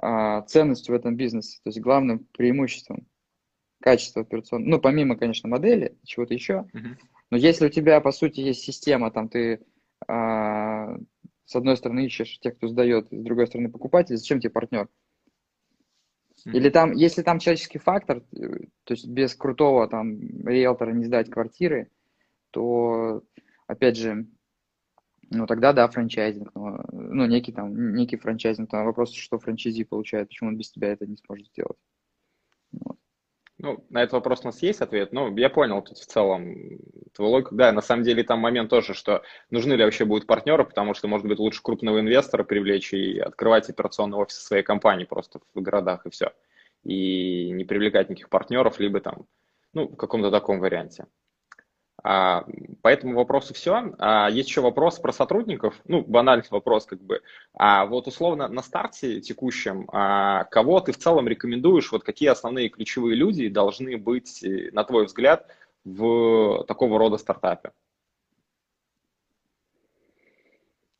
а, ценностью в этом бизнесе, то есть главным преимуществом качества операционной. Ну, помимо, конечно, модели, чего-то еще. Uh-huh. Но если у тебя, по сути, есть система, там ты а, с одной стороны ищешь тех, кто сдает, с другой стороны покупатель, зачем тебе партнер? Или там, если там человеческий фактор, э, то есть без крутого там риэлтора не сдать квартиры, то, опять же, ну тогда да, франчайзинг, но, ну некий там, некий франчайзинг, там вопрос, что франчайзи получает, почему он без тебя это не сможет сделать. Ну, на этот вопрос у нас есть ответ. Ну, я понял тут в целом твою логику. Да, на самом деле там момент тоже, что нужны ли вообще будут партнеры, потому что, может быть, лучше крупного инвестора привлечь и открывать операционный офис своей компании просто в городах и все. И не привлекать никаких партнеров, либо там, ну, в каком-то таком варианте. А, по этому вопросу все. А, есть еще вопрос про сотрудников. Ну, банальный вопрос как бы. А вот условно на старте текущем, а, кого ты в целом рекомендуешь, вот какие основные ключевые люди должны быть, э, на твой взгляд, в такого рода стартапе?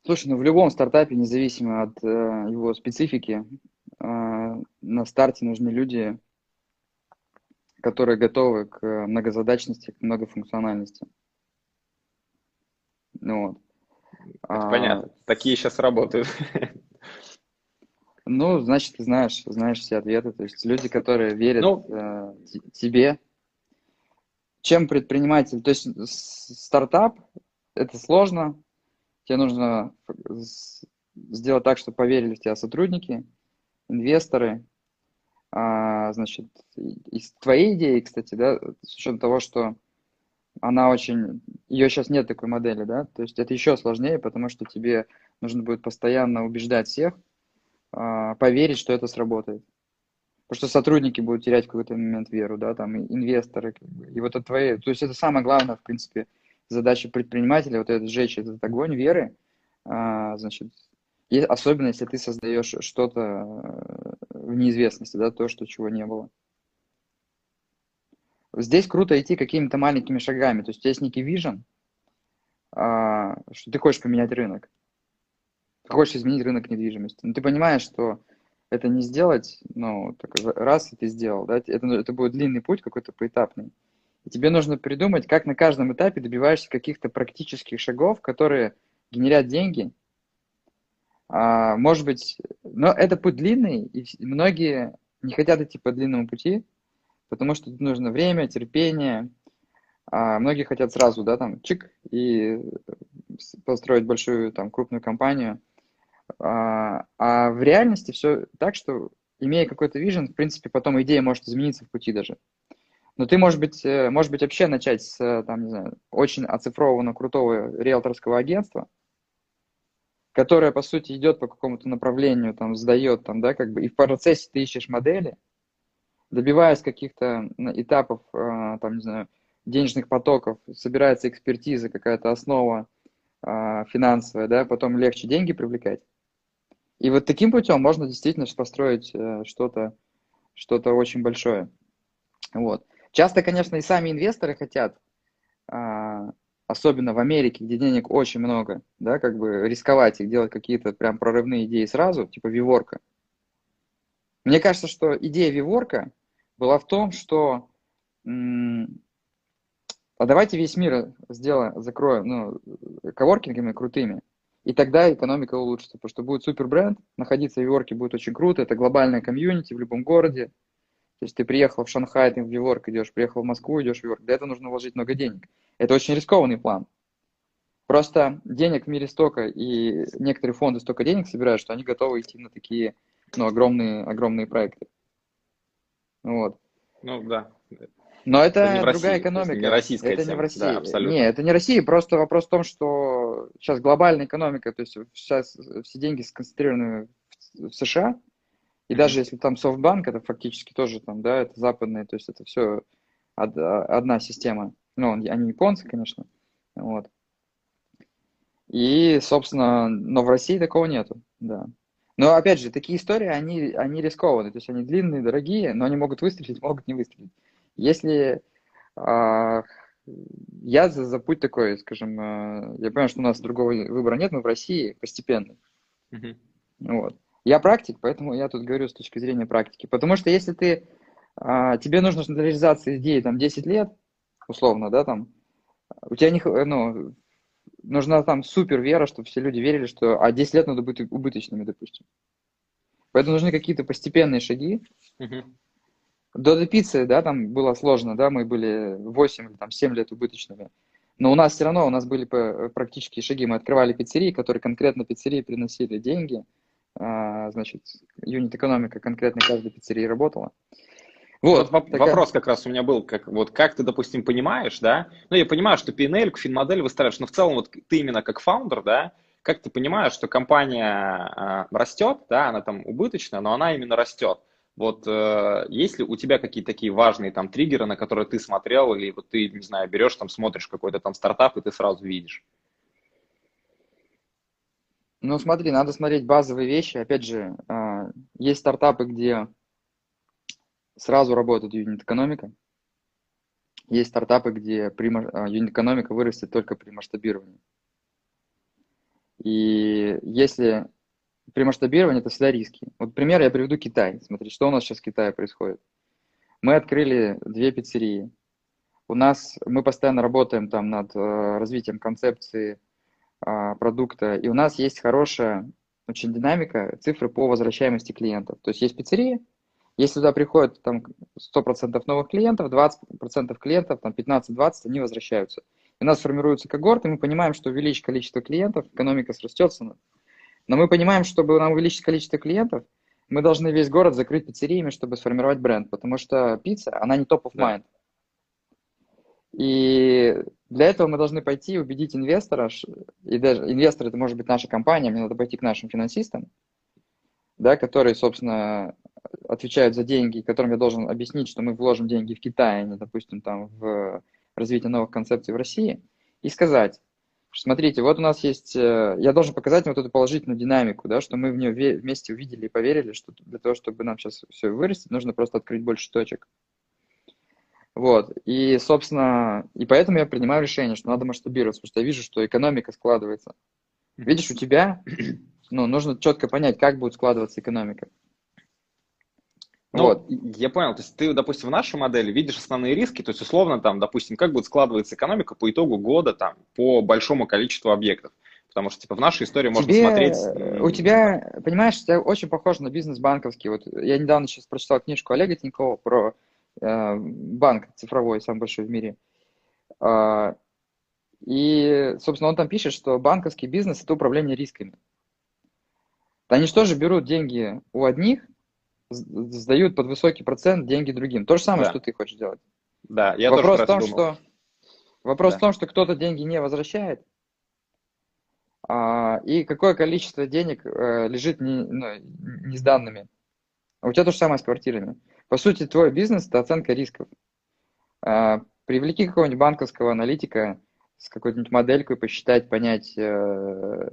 Слушай, ну в любом стартапе, независимо от э, его специфики, э, на старте нужны люди, которые готовы к многозадачности, к многофункциональности. Ну, вот. Это а, понятно. Такие сейчас работают. Ну, значит, ты знаешь, знаешь все ответы. То есть люди, которые верят ну, э, тебе. Чем предприниматель? То есть стартап – это сложно. Тебе нужно сделать так, чтобы поверили в тебя сотрудники, инвесторы – а, значит, из твоей идеи, кстати, да, с учетом того, что она очень, ее сейчас нет такой модели, да, то есть это еще сложнее, потому что тебе нужно будет постоянно убеждать всех, а, поверить, что это сработает. Потому что сотрудники будут терять в какой-то момент веру, да, там, и инвесторы, и вот это твои, то есть это самое главное, в принципе, задача предпринимателя, вот этот сжечь этот огонь веры, а, значит, и особенно если ты создаешь что-то в неизвестности, да, то, что чего не было. Здесь круто идти какими-то маленькими шагами. То есть есть некий вижен, а, что ты хочешь поменять рынок. Ты хочешь изменить рынок недвижимости. Но ты понимаешь, что это не сделать, ну, так раз, и ты сделал, да, это, это будет длинный путь какой-то поэтапный. И тебе нужно придумать, как на каждом этапе добиваешься каких-то практических шагов, которые генерят деньги. А, может быть, но это путь длинный, и многие не хотят идти по длинному пути, потому что нужно время, терпение. А многие хотят сразу, да, там, чик, и построить большую, там, крупную компанию. А, а в реальности все так, что имея какой-то вижен, в принципе, потом идея может измениться в пути даже. Но ты, может быть, э, может быть, вообще начать с, там, не знаю, очень оцифрованного, крутого риэлторского агентства, которое, по сути, идет по какому-то направлению, там, сдает, там, да, как бы, и в процессе ты ищешь модели, добиваясь каких-то этапов, э, там, не знаю, денежных потоков, собирается экспертиза, какая-то основа э, финансовая, да, потом легче деньги привлекать. И вот таким путем можно действительно построить что-то что-то очень большое. Вот. Часто, конечно, и сами инвесторы хотят, а, особенно в Америке, где денег очень много, да, как бы рисковать и делать какие-то прям прорывные идеи сразу, типа Виворка. Мне кажется, что идея Виворка была в том, что а давайте весь мир сделаем, закроем, ну, коворкингами крутыми, и тогда экономика улучшится, потому что будет супер бренд, находиться в Виворке будет очень круто, это глобальная комьюнити в любом городе, то есть ты приехал в Шанхай, ты в Нью-Йорк идешь, приехал в Москву, идешь в Нью-Йорк. Для этого нужно вложить много денег. Это очень рискованный план. Просто денег в мире столько, и некоторые фонды столько денег собирают, что они готовы идти на такие ну, огромные, огромные проекты. Вот. Ну да. Но это, это другая России, экономика. Это не российская это тема. не в России. Да, абсолютно. Не, это не Россия. Просто вопрос в том, что сейчас глобальная экономика, то есть сейчас все деньги сконцентрированы в США, и даже если там софтбанк, это фактически тоже там, да, это западные, то есть это все одна система. Ну, они японцы, конечно. Вот. И, собственно, но в России такого нету, да. Но, опять же, такие истории, они, они рискованные, то есть они длинные, дорогие, но они могут выстрелить, могут не выстрелить. Если а, я за, за путь такой, скажем, а, я понимаю, что у нас другого выбора нет, но в России постепенный. Uh-huh. Вот. Я практик, поэтому я тут говорю с точки зрения практики. Потому что если ты, а, тебе нужно для реализации идеи там 10 лет, условно, да, там, у тебя не, ну, нужна там супер вера, чтобы все люди верили, что, а 10 лет надо быть убыточными, допустим. Поэтому нужны какие-то постепенные шаги. Uh-huh. До пиццы, да, там было сложно, да, мы были 8 или там 7 лет убыточными. Но у нас все равно, у нас были практические шаги. Мы открывали пиццерии, которые конкретно пиццерии приносили деньги – а, значит, юнит-экономика конкретно каждой пиццерии работала. Вот, вот такая... вопрос как раз у меня был, как, вот как ты, допустим, понимаешь, да, ну, я понимаю, что PNL, финмодель выстраиваешь, но в целом вот ты именно как фаундер, да, как ты понимаешь, что компания э, растет, да, она там убыточная, но она именно растет. Вот э, есть ли у тебя какие-то такие важные там триггеры, на которые ты смотрел, или вот ты, не знаю, берешь там, смотришь какой-то там стартап, и ты сразу видишь? Ну, смотри, надо смотреть базовые вещи. Опять же, а, есть стартапы, где сразу работает юнит-экономика. Есть стартапы, где а, юнит-экономика вырастет только при масштабировании. И если при масштабировании, это всегда риски. Вот пример я приведу Китай. Смотри, что у нас сейчас в Китае происходит. Мы открыли две пиццерии. У нас, мы постоянно работаем там над э, развитием концепции а, продукта, и у нас есть хорошая очень динамика, цифры по возвращаемости клиентов. То есть есть пиццерии, если туда приходит там 100% новых клиентов, 20% клиентов, там 15-20, они возвращаются. И у нас формируется когорт, и мы понимаем, что увеличить количество клиентов, экономика срастется. Но мы понимаем, чтобы нам увеличить количество клиентов, мы должны весь город закрыть пиццериями, чтобы сформировать бренд, потому что пицца, она не топ of mind. Да. И для этого мы должны пойти убедить инвестора, и даже инвестор это может быть наша компания, мне надо пойти к нашим финансистам, да, которые, собственно, отвечают за деньги, которым я должен объяснить, что мы вложим деньги в Китай, а не, допустим, там, в развитие новых концепций в России, и сказать, смотрите, вот у нас есть, э, я должен показать вот эту положительную динамику, да, что мы в нее вместе увидели и поверили, что для того, чтобы нам сейчас все вырастить, нужно просто открыть больше точек. Вот. И, собственно, и поэтому я принимаю решение, что надо масштабироваться, потому что я вижу, что экономика складывается. Видишь, у тебя ну, нужно четко понять, как будет складываться экономика. Ну, вот. я понял, то есть ты, допустим, в нашей модели видишь основные риски, то есть условно там, допустим, как будет складываться экономика по итогу года там по большому количеству объектов. Потому что, типа, в нашей истории можно Тебе, смотреть... У тебя, понимаешь, у тебя очень похоже на бизнес банковский. Вот я недавно сейчас прочитал книжку Олега Тинькова про э, банк цифровой, самый большой в мире. Э, и, собственно, он там пишет, что банковский бизнес – это управление рисками. Они что же берут деньги у одних, сдают под высокий процент деньги другим. То же самое, да. что ты хочешь делать. Да, я вопрос тоже в том, думал. что Вопрос да. в том, что кто-то деньги не возвращает, а, и какое количество денег а, лежит не, ну, не сданными. А у тебя то же самое с квартирами. По сути, твой бизнес – это оценка рисков. А, привлеки какого-нибудь банковского аналитика с какой-нибудь моделькой, посчитать, понять, э,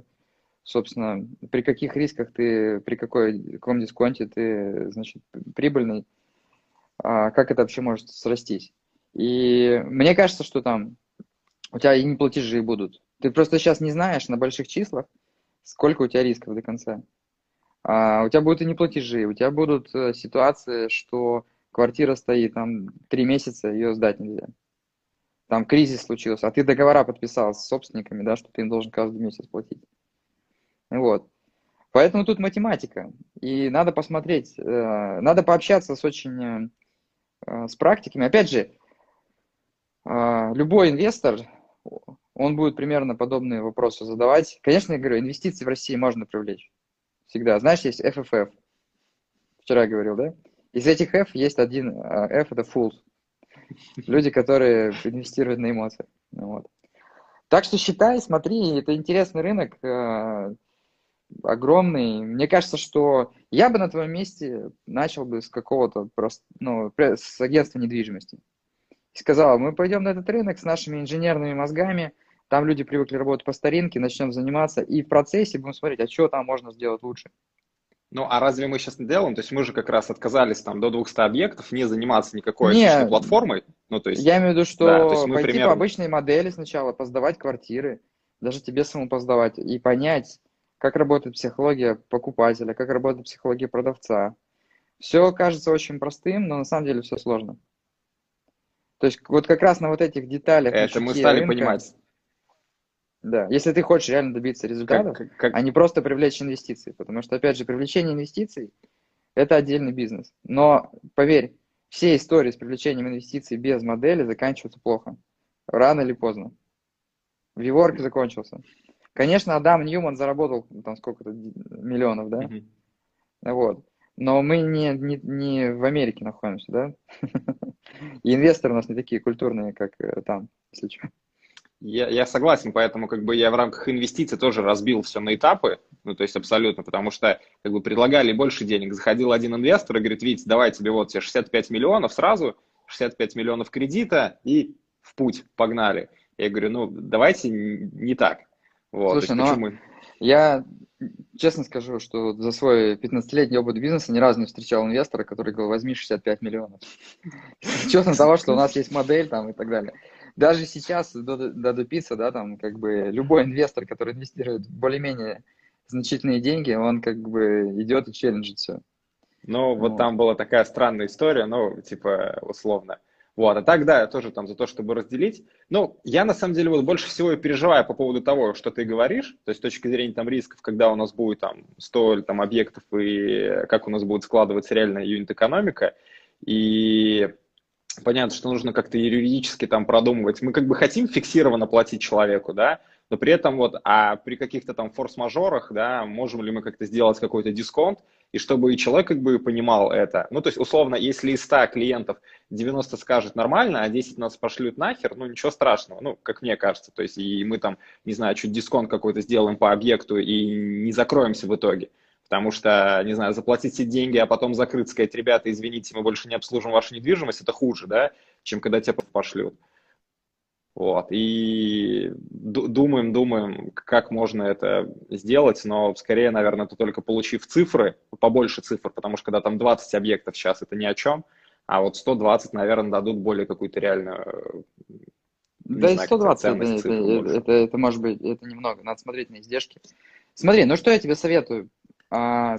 собственно, при каких рисках ты, при какой, каком дисконте ты, значит, прибыльный, а, как это вообще может срастись. И мне кажется, что там у тебя и не платежи будут. Ты просто сейчас не знаешь на больших числах, сколько у тебя рисков до конца. А, у тебя будут и не платежи, у тебя будут э, ситуации, что квартира стоит там три месяца, ее сдать нельзя. Там кризис случился, а ты договора подписал с собственниками, да, что ты им должен каждый месяц платить. Вот. Поэтому тут математика. И надо посмотреть, э, надо пообщаться с очень э, с практиками. Опять же, э, любой инвестор, он будет примерно подобные вопросы задавать. Конечно, я говорю, инвестиции в России можно привлечь. Всегда. Знаешь, есть FFF. Вчера говорил, да? Из этих F есть один F, это fools. Люди, которые инвестируют на эмоциях. Вот. Так что считай, смотри, это интересный рынок огромный. Мне кажется, что я бы на твоем месте начал бы с какого-то просто, ну, с агентства недвижимости. И сказал, мы пойдем на этот рынок с нашими инженерными мозгами, там люди привыкли работать по старинке, начнем заниматься, и в процессе будем смотреть, а что там можно сделать лучше. Ну, а разве мы сейчас не делаем? То есть мы же как раз отказались там до 200 объектов, не заниматься никакой не, платформой? Ну, то есть, я имею в виду, что да, пойти примерно... по обычной модели сначала, поздавать квартиры, даже тебе самому поздавать, и понять, как работает психология покупателя, как работает психология продавца. Все кажется очень простым, но на самом деле все сложно. То есть вот как раз на вот этих деталях... Это мы стали рынка, понимать. Да, если ты хочешь реально добиться результатов, как, как... а не просто привлечь инвестиции. Потому что, опять же, привлечение инвестиций – это отдельный бизнес. Но, поверь, все истории с привлечением инвестиций без модели заканчиваются плохо. Рано или поздно. Виворк закончился. Конечно, Адам Ньюман заработал там сколько-то миллионов, да? Mm-hmm. Вот. Но мы не, не, не в Америке находимся, да? И инвесторы у нас не такие культурные, как э, там, если что. Я, я согласен, поэтому как бы я в рамках инвестиций тоже разбил все на этапы, ну то есть абсолютно, потому что как бы предлагали больше денег. Заходил один инвестор и говорит, Вить, давай тебе вот тебе 65 миллионов сразу, 65 миллионов кредита и в путь, погнали. Я говорю, ну давайте не так. Вот, Слушай, ну, почему? я честно скажу, что за свой 15-летний опыт бизнеса ни разу не встречал инвестора, который говорил, возьми 65 миллионов. Учетом того, что у нас есть модель там и так далее. Даже сейчас до, до Дупица, да, там как бы любой инвестор, который инвестирует более-менее значительные деньги, он как бы идет и челленджит все. Ну, вот, вот там была такая странная история, ну, типа, условно. Вот, а так, да, я тоже там за то, чтобы разделить. Ну, я на самом деле вот больше всего и переживаю по поводу того, что ты говоришь, то есть с точки зрения там рисков, когда у нас будет там 100 там объектов и как у нас будет складываться реальная юнит-экономика. И понятно, что нужно как-то юридически там продумывать. Мы как бы хотим фиксированно платить человеку, да, но при этом вот, а при каких-то там форс-мажорах, да, можем ли мы как-то сделать какой-то дисконт, и чтобы и человек как бы понимал это. Ну, то есть, условно, если из 100 клиентов 90 скажет нормально, а 10 нас пошлют нахер, ну, ничего страшного, ну, как мне кажется. То есть, и мы там, не знаю, чуть дисконт какой-то сделаем по объекту и не закроемся в итоге. Потому что, не знаю, заплатить все деньги, а потом закрыть, сказать, ребята, извините, мы больше не обслужим вашу недвижимость, это хуже, да, чем когда тебя пошлют. Вот, и думаем, думаем, как можно это сделать, но скорее, наверное, это только получив цифры, побольше цифр, потому что когда там 20 объектов сейчас, это ни о чем, а вот 120, наверное, дадут более какую-то реальную да и 120 это, это, это, это, это может быть, это немного, надо смотреть на издержки. Смотри, ну что я тебе советую? А,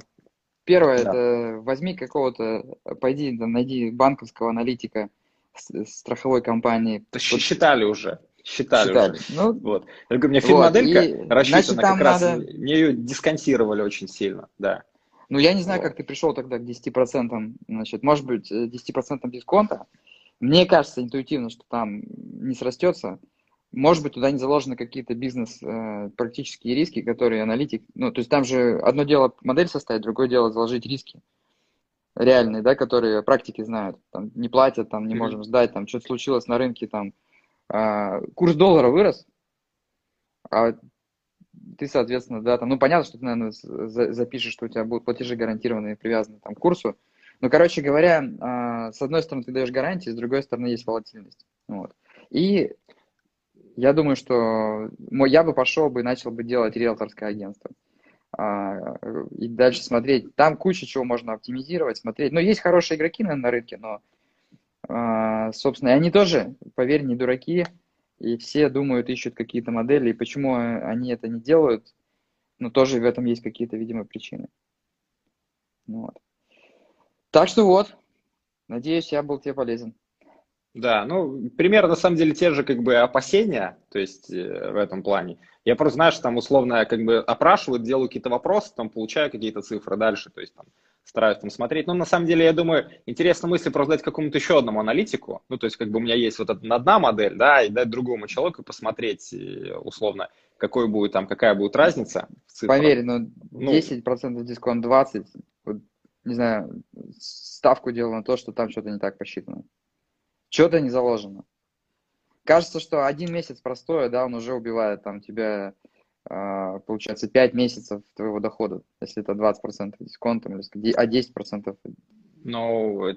Первое, Да. это возьми какого-то, пойди, там, найди банковского аналитика страховой компании. То есть Вот считали уже. Считали, считали. уже. Ну, Вот. Я говорю, у меня Вот, финмоделька и, рассчитана значит, как раз, надо- мне ее дисконтировали очень сильно, да. Ну, я не знаю, Вот. как ты пришел тогда к 10%, значит, может быть, э, 10% дисконта. Мне кажется интуитивно, что там не срастется. Может быть, туда не заложены какие-то бизнес э, практические риски, которые аналитик... Ну, то есть там же одно дело модель составить, другое дело заложить риски реальные, да, которые практики знают. Там не платят, там не Мгм. можем сдать, там что-то случилось на рынке, там а, курс доллара вырос, а ты, соответственно, да, там, ну, понятно, что ты, наверное, за- запишешь, что у тебя будут платежи гарантированные, привязаны там, к курсу. Но, короче говоря, а, с одной стороны, ты даешь гарантии, с другой стороны, есть волатильность. Вот. И я думаю, что мо- я бы пошел бы и начал бы делать риэлторское агентство. А, И дальше смотреть. Там куча чего можно оптимизировать, смотреть. Но есть хорошие игроки, наверное, на рынке, но, а, собственно, и они тоже, поверь, не дураки. И все думают, ищут какие-то модели. И почему они это не делают, ну, тоже в этом есть какие-то, видимо, причины. Ну Вот. Так что вот, надеюсь, я был тебе полезен. Да, ну, примерно, на самом деле, те же, как бы, опасения, то есть, э, в этом плане. Я просто, знаешь, там, условно, как бы, опрашивают, делаю какие-то вопросы, там, получаю какие-то цифры дальше, то есть, там, стараюсь там смотреть. Но, на самом деле, я думаю, интересно мысли просто дать какому-то еще одному аналитику, ну, то есть, как бы, у меня есть вот эта одна модель, да, и дать другому человеку посмотреть, э, условно, какой будет там, какая будет разница в цифрах. Поверь, ну, Ну. 10% дисконт, 20%, вот, не знаю, ставку делаю на то, что там что-то не так посчитано. Что-то не заложено. Кажется, что один месяц простое, да, он уже убивает там тебя, а, получается, 5 месяцев твоего дохода, если это 20% дисконтом, а 10% Ну, э,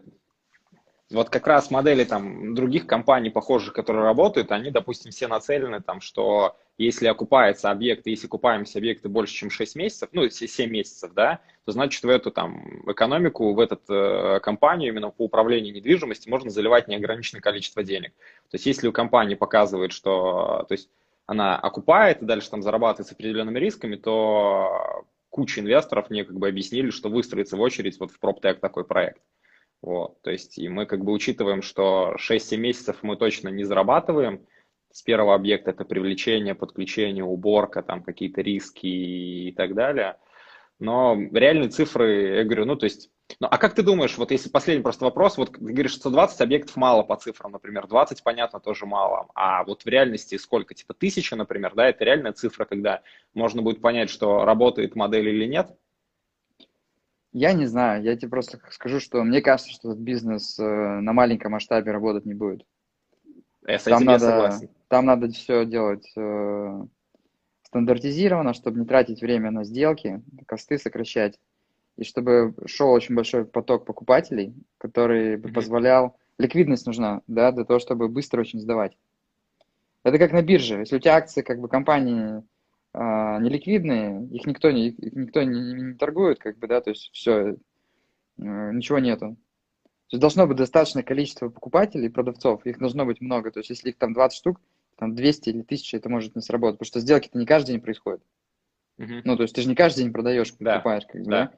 вот как раз модели там других компаний, похожих, которые работают, они, допустим, все нацелены там, что если окупается объект, если окупаемость объекта больше, чем 6 месяцев, ну, если 7 месяцев, да, то значит в эту там экономику, в эту э, компанию именно по управлению недвижимостью можно заливать неограниченное количество денег. То есть если у компании показывает, что то есть она окупает и дальше там зарабатывает с определенными рисками, то куча инвесторов мне как бы объяснили, что выстроится в очередь вот в PropTech такой проект. Вот, то есть и мы как бы учитываем, что 6-7 месяцев мы точно не зарабатываем. С первого объекта это привлечение, подключение, уборка, там какие-то риски и так далее. Но реальные цифры, я говорю, ну то есть, ну а как ты думаешь, вот если последний просто вопрос, вот ты говоришь, что 120 объектов мало по цифрам, например, 20, понятно, тоже мало, а вот в реальности сколько, типа тысяча, например, да, это реальная цифра, когда можно будет понять, что работает модель или нет? Я не знаю, я тебе просто скажу, что мне кажется, что этот бизнес э, на маленьком масштабе работать не будет. Я с Там этим я надо, согласен. Там надо все делать э, стандартизированно, чтобы не тратить время на сделки, косты сокращать, и чтобы шел очень большой поток покупателей, который бы позволял... Ликвидность нужна, да, для того, чтобы быстро очень сдавать. Это как на бирже. Если у тебя акции как бы компании а, неликвидные, их никто не, их никто не, не- торгует, как бы, да, то есть все, ничего нету. То есть должно быть достаточное количество покупателей, продавцов, их должно быть много. То есть если их там 20 штук, там 200 или 1000, это может не сработать, потому что сделки-то не каждый день происходят. Мгм. Ну, то есть ты же не каждый день продаешь, Да, покупаешь, как бы, да.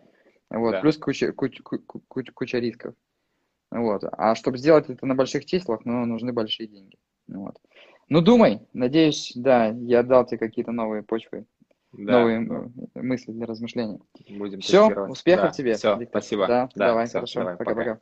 да? Вот, Да. плюс куча, куча, ку- ку- куча, куча рисков. Вот. А чтобы сделать это на больших числах, ну, нужны большие деньги. Вот. Ну, думай. Надеюсь, да, я дал тебе какие-то новые почвы, Да, новые да. э, мысли для размышления. Будем Все, успехов Да, тебе. Все, Виктор. спасибо. Да, давай, всё, хорошо. Пока-пока.